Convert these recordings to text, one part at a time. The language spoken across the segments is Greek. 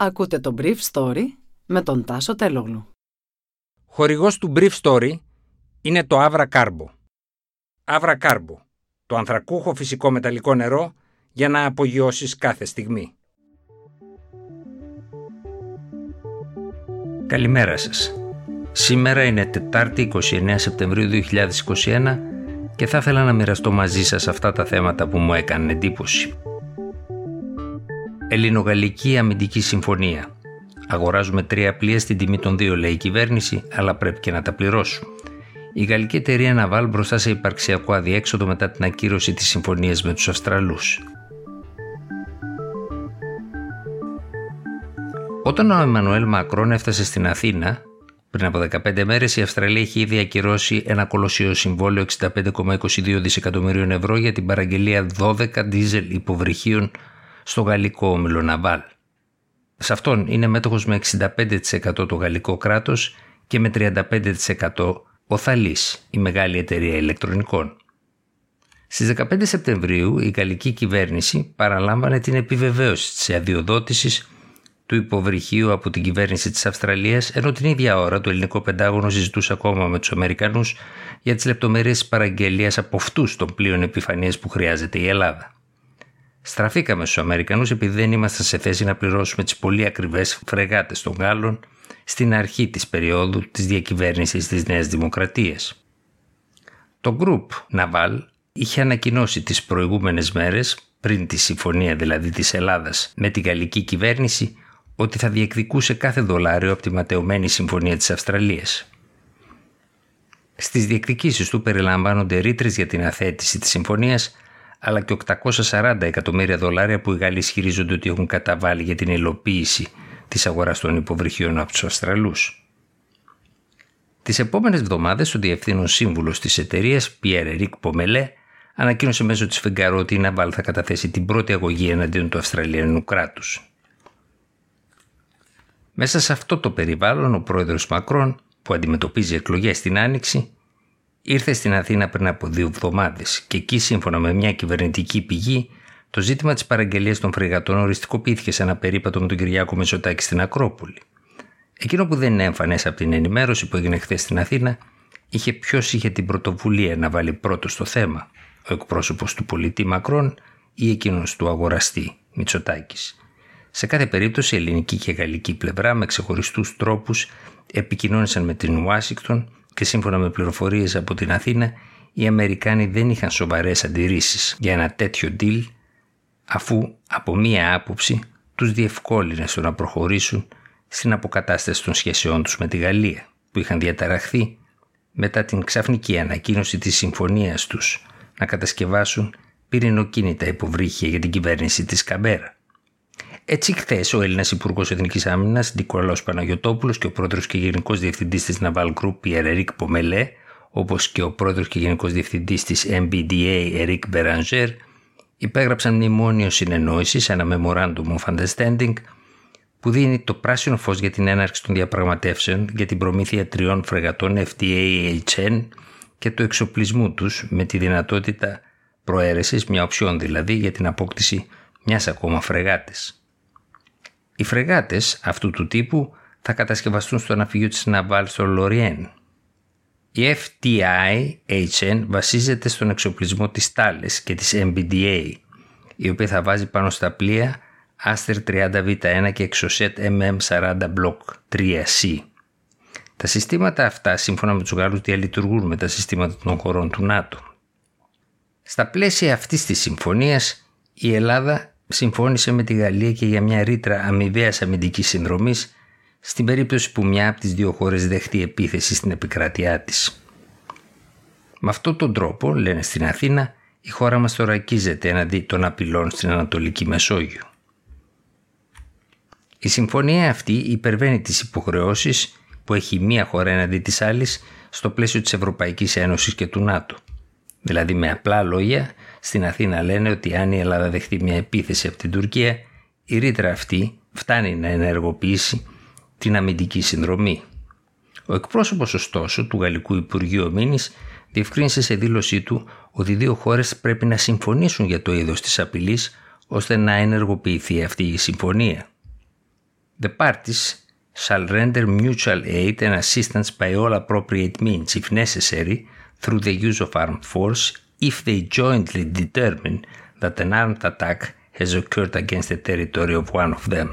Ακούτε το Brief Story με τον Τάσο Τελόγλου. Χορηγός του Brief Story είναι το Avra Carbo. Avra Carbo, το ανθρακούχο φυσικό μεταλλικό νερό για να απογειώσεις κάθε στιγμή. Καλημέρα σας. Σήμερα είναι Τετάρτη 29 Σεπτεμβρίου 2021 και θα ήθελα να μοιραστώ μαζί σας αυτά τα θέματα που μου έκανε εντύπωση. Ελληνογαλλική αμυντική συμφωνία. Αγοράζουμε τρία πλοία στην τιμή των δύο, λέει η κυβέρνηση, αλλά πρέπει και να τα πληρώσουν. Η γαλλική εταιρεία Ναβάλ μπροστά σε υπαρξιακό αδιέξοδο μετά την ακύρωση της συμφωνίας με τους Αυστραλούς. Όταν ο Εμμανουέλ Μακρόν έφτασε στην Αθήνα, πριν από 15 μέρες η Αυστραλία έχει ήδη ακυρώσει ένα κολοσσίο συμβόλαιο 65,22 δισεκατομμυρίων ευρώ για την παραγγελία 12 δίζελ υποβρυχίων στο γαλλικό όμιλο Ναβάλ. Σε αυτόν είναι μέτοχος με 65% το γαλλικό κράτος και με 35% ο Θαλής, η μεγάλη εταιρεία ηλεκτρονικών. Στις 15 Σεπτεμβρίου η γαλλική κυβέρνηση παραλάμβανε την επιβεβαίωση της αδειοδότησης του υποβρυχίου από την κυβέρνηση της Αυστραλίας ενώ την ίδια ώρα το ελληνικό πεντάγωνο συζητούσε ακόμα με τους Αμερικανούς για τις λεπτομέρειες της παραγγελίας από αυτούς των πλοίων επιφανείας που χρειάζεται η Ελλάδα. Στραφήκαμε στους Αμερικανούς επειδή δεν ήμασταν σε θέση να πληρώσουμε τις πολύ ακριβές φρεγάτες των Γάλλων στην αρχή της περίοδου της διακυβέρνησης της Νέας Δημοκρατίας. Το Group Naval είχε ανακοινώσει τις προηγούμενες μέρες, πριν τη συμφωνία δηλαδή της Ελλάδας με τη γαλλική κυβέρνηση, ότι θα διεκδικούσε κάθε δολάριο από τη ματαιωμένη συμφωνία της Αυστραλίας. Στις διεκδικήσεις του περιλαμβάνονται ρήτρες για την αθέτηση της συμφωνίας αλλά και 840 εκατομμύρια δολάρια που οι Γάλλοι ισχυρίζονται ότι έχουν καταβάλει για την υλοποίηση της αγοράς των υποβρυχίων από τους Αυστραλούς. Τις επόμενες εβδομάδες ο διευθύνων σύμβουλος της εταιρείας, Pierre Eric Πομελέ, ανακοίνωσε μέσω της Φεγγαρό ότι η Ναβάλ θα καταθέσει την πρώτη αγωγή εναντίον του Αυστραλιανού κράτους. Μέσα σε αυτό το περιβάλλον ο πρόεδρος Μακρόν, που αντιμετωπίζει εκλογές στην Άνοιξη, ήρθε στην Αθήνα πριν από δύο εβδομάδες και εκεί, σύμφωνα με μια κυβερνητική πηγή, το ζήτημα της παραγγελίας των φρεγατών οριστικοποιήθηκε σε ένα περίπατο με τον Κυριάκο Μεσοτάκη στην Ακρόπολη. Εκείνο που δεν είναι εμφανέ από την ενημέρωση που έγινε χθες στην Αθήνα, είχε ποιος είχε την πρωτοβουλία να βάλει πρώτο στο θέμα, ο εκπρόσωπος του πολιτή Μακρόν ή εκείνος του αγοραστή Μητσοτάκης. Σε κάθε περίπτωση, η ελληνική και γαλλική πλευρά με ξεχωριστούς τρόπους επικοινώνησαν με την Ουάσιγκτον και σύμφωνα με πληροφορίες από την Αθήνα, οι Αμερικάνοι δεν είχαν σοβαρές αντιρρήσεις για ένα τέτοιο deal, αφού από μία άποψη τους διευκόλυνε στο να προχωρήσουν στην αποκατάσταση των σχέσεών τους με τη Γαλλία, που είχαν διαταραχθεί μετά την ξαφνική ανακοίνωση της συμφωνίας τους να κατασκευάσουν πυρηνοκίνητα υποβρύχια για την κυβέρνηση της Καμπέρα. Έτσι, χθες ο Έλληνας Υπουργός Εθνικής Άμυνας, Νικολάο Παναγιοτόπουλος και ο πρόεδρος και γενικός διευθυντής της Naval Group, Pierre Eric Πομελέ, όπως και ο πρόεδρος και γενικός διευθυντής της MBDA, Eric Beranger, υπέγραψαν μνημόνιο συνεννόησης, ένα Memorandum of Understanding, που δίνει το πράσινο φως για την έναρξη των διαπραγματεύσεων για την προμήθεια τριών φρεγατών FTA-HN και του εξοπλισμού τους με τη δυνατότητα προαίρεσης, μια οψιόν δηλαδή, για την απόκτηση μιας ακόμα φρεγάτης. Οι φρεγάτες αυτού του τύπου θα κατασκευαστούν στο ναυπηγείο της Ναβάλ στο Λοριέν. Η FTI-HN βασίζεται στον εξοπλισμό της Thales και της MBDA, η οποία θα βάζει πάνω στα πλοία Aster 30V1 και Exocet MM40 Block 3C. Τα συστήματα αυτά, σύμφωνα με τους Γάλλους, διαλειτουργούν με τα συστήματα των χωρών του ΝΑΤΟ. Στα πλαίσια αυτής της συμφωνίας, η Ελλάδα συμφώνησε με τη Γαλλία και για μια ρήτρα αμοιβαίας αμυντικής συνδρομής στην περίπτωση που μια από τις δύο χώρες δεχτεί επίθεση στην επικράτειά της. Με αυτόν τον τρόπο, λένε στην Αθήνα, η χώρα μας θωρακίζεται εναντί των απειλών στην Ανατολική Μεσόγειο. Η συμφωνία αυτή υπερβαίνει τις υποχρεώσεις που έχει μία χώρα εναντί της άλλης στο πλαίσιο της Ευρωπαϊκής Ένωσης και του ΝΑΤΟ. Δηλαδή με απλά λόγια στην Αθήνα λένε ότι αν η Ελλάδα δεχτεί μια επίθεση από την Τουρκία, η ρήτρα αυτή φτάνει να ενεργοποιήσει την αμυντική συνδρομή. Ο εκπρόσωπος, ωστόσο, του Γαλλικού Υπουργείου Αμήνης διευκρίνησε σε δήλωσή του ότι οι δύο χώρες πρέπει να συμφωνήσουν για το είδος της απειλής ώστε να ενεργοποιηθεί αυτή η συμφωνία. The parties shall render mutual aid and assistance by all appropriate means, if necessary, through the use of armed force, if they jointly determine that an armed attack has occurred against the territory of one of them.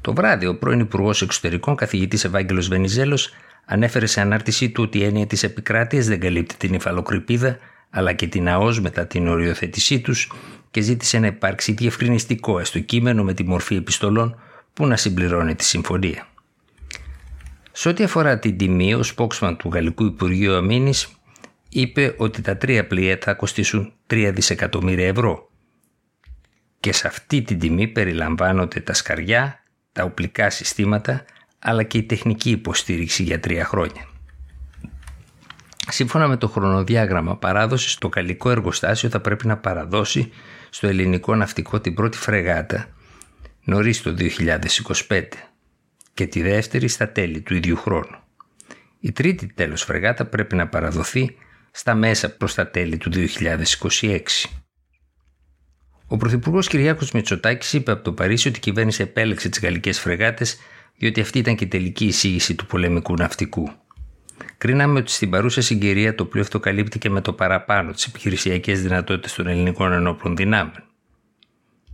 Το βράδυ, ο πρώην Υπουργός Εξωτερικών, καθηγητής Ευάγγελος Βενιζέλος, ανέφερε σε ανάρτησή του ότι η έννοια της επικράτειας δεν καλύπτει την υφαλοκρηπίδα, αλλά και την ΑΟΣ μετά την οριοθέτησή τους και ζήτησε να υπάρξει διευκρινιστικό έστω κείμενο με τη μορφή επιστολών που να συμπληρώνει τη συμφωνία. Σε ό,τι αφορά την τιμή, ο σπόξμαν του Γαλλικού Υπουργείου Αμήνης είπε ότι τα τρία πλοία θα κοστίσουν 3 δισεκατομμύρια ευρώ και σε αυτή την τιμή περιλαμβάνονται τα σκαριά, τα οπλικά συστήματα αλλά και η τεχνική υποστήριξη για τρία χρόνια. Σύμφωνα με το χρονοδιάγραμμα παράδοσης, το καλλικό εργοστάσιο θα πρέπει να παραδώσει στο ελληνικό ναυτικό την πρώτη φρεγάτα νωρίς το 2025 και τη δεύτερη στα τέλη του ίδιου χρόνου. Η τρίτη τέλος φρεγάτα πρέπει να παραδοθεί στα μέσα προς τα τέλη του 2026. Ο Πρωθυπουργός Κυριάκος Μητσοτάκης είπε από το Παρίσι ότι η κυβέρνηση επέλεξε τις γαλλικές φρεγάτες διότι αυτή ήταν και η τελική εισήγηση του πολεμικού ναυτικού. Κρίναμε ότι στην παρούσα συγκυρία το πλοίο αυτό καλύπτει με το παραπάνω τις επιχειρησιακές δυνατότητες των ελληνικών ενόπλων δυνάμεων.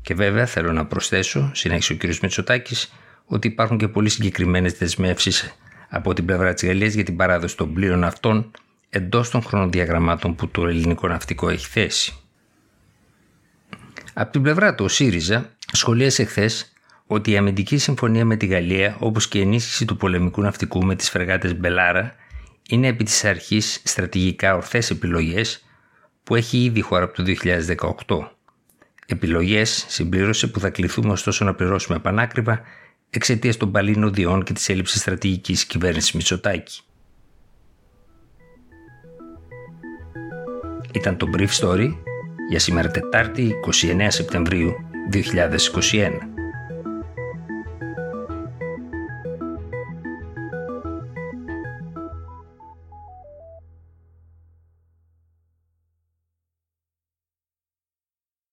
Και βέβαια θέλω να προσθέσω, συνέχισε ο κ. Μητσοτάκης, ότι υπάρχουν και πολύ συγκεκριμένες δεσμεύσεις από την πλευρά της Γαλλίας για την παράδοση των πλοίων αυτών εντός των χρονοδιαγραμμάτων που το ελληνικό ναυτικό έχει θέσει. Από την πλευρά του, ο ΣΥΡΙΖΑ σχολίασε χθες ότι η αμυντική συμφωνία με τη Γαλλία, όπως και η ενίσχυση του πολεμικού ναυτικού με τις φρεγάτες Μπελάρα, είναι επί της αρχής στρατηγικά ορθές επιλογές που έχει ήδη χώρα από το 2018. Επιλογές, συμπλήρωσε, που θα κληθούμε ωστόσο να πληρώσουμε πανάκριβα εξαιτίας των παλίνων διών και της έλλειψης στρατηγικής κυβέρνησης Μητσοτάκη. Ήταν το Brief Story για σήμερα Τετάρτη 29 Σεπτεμβρίου 2021.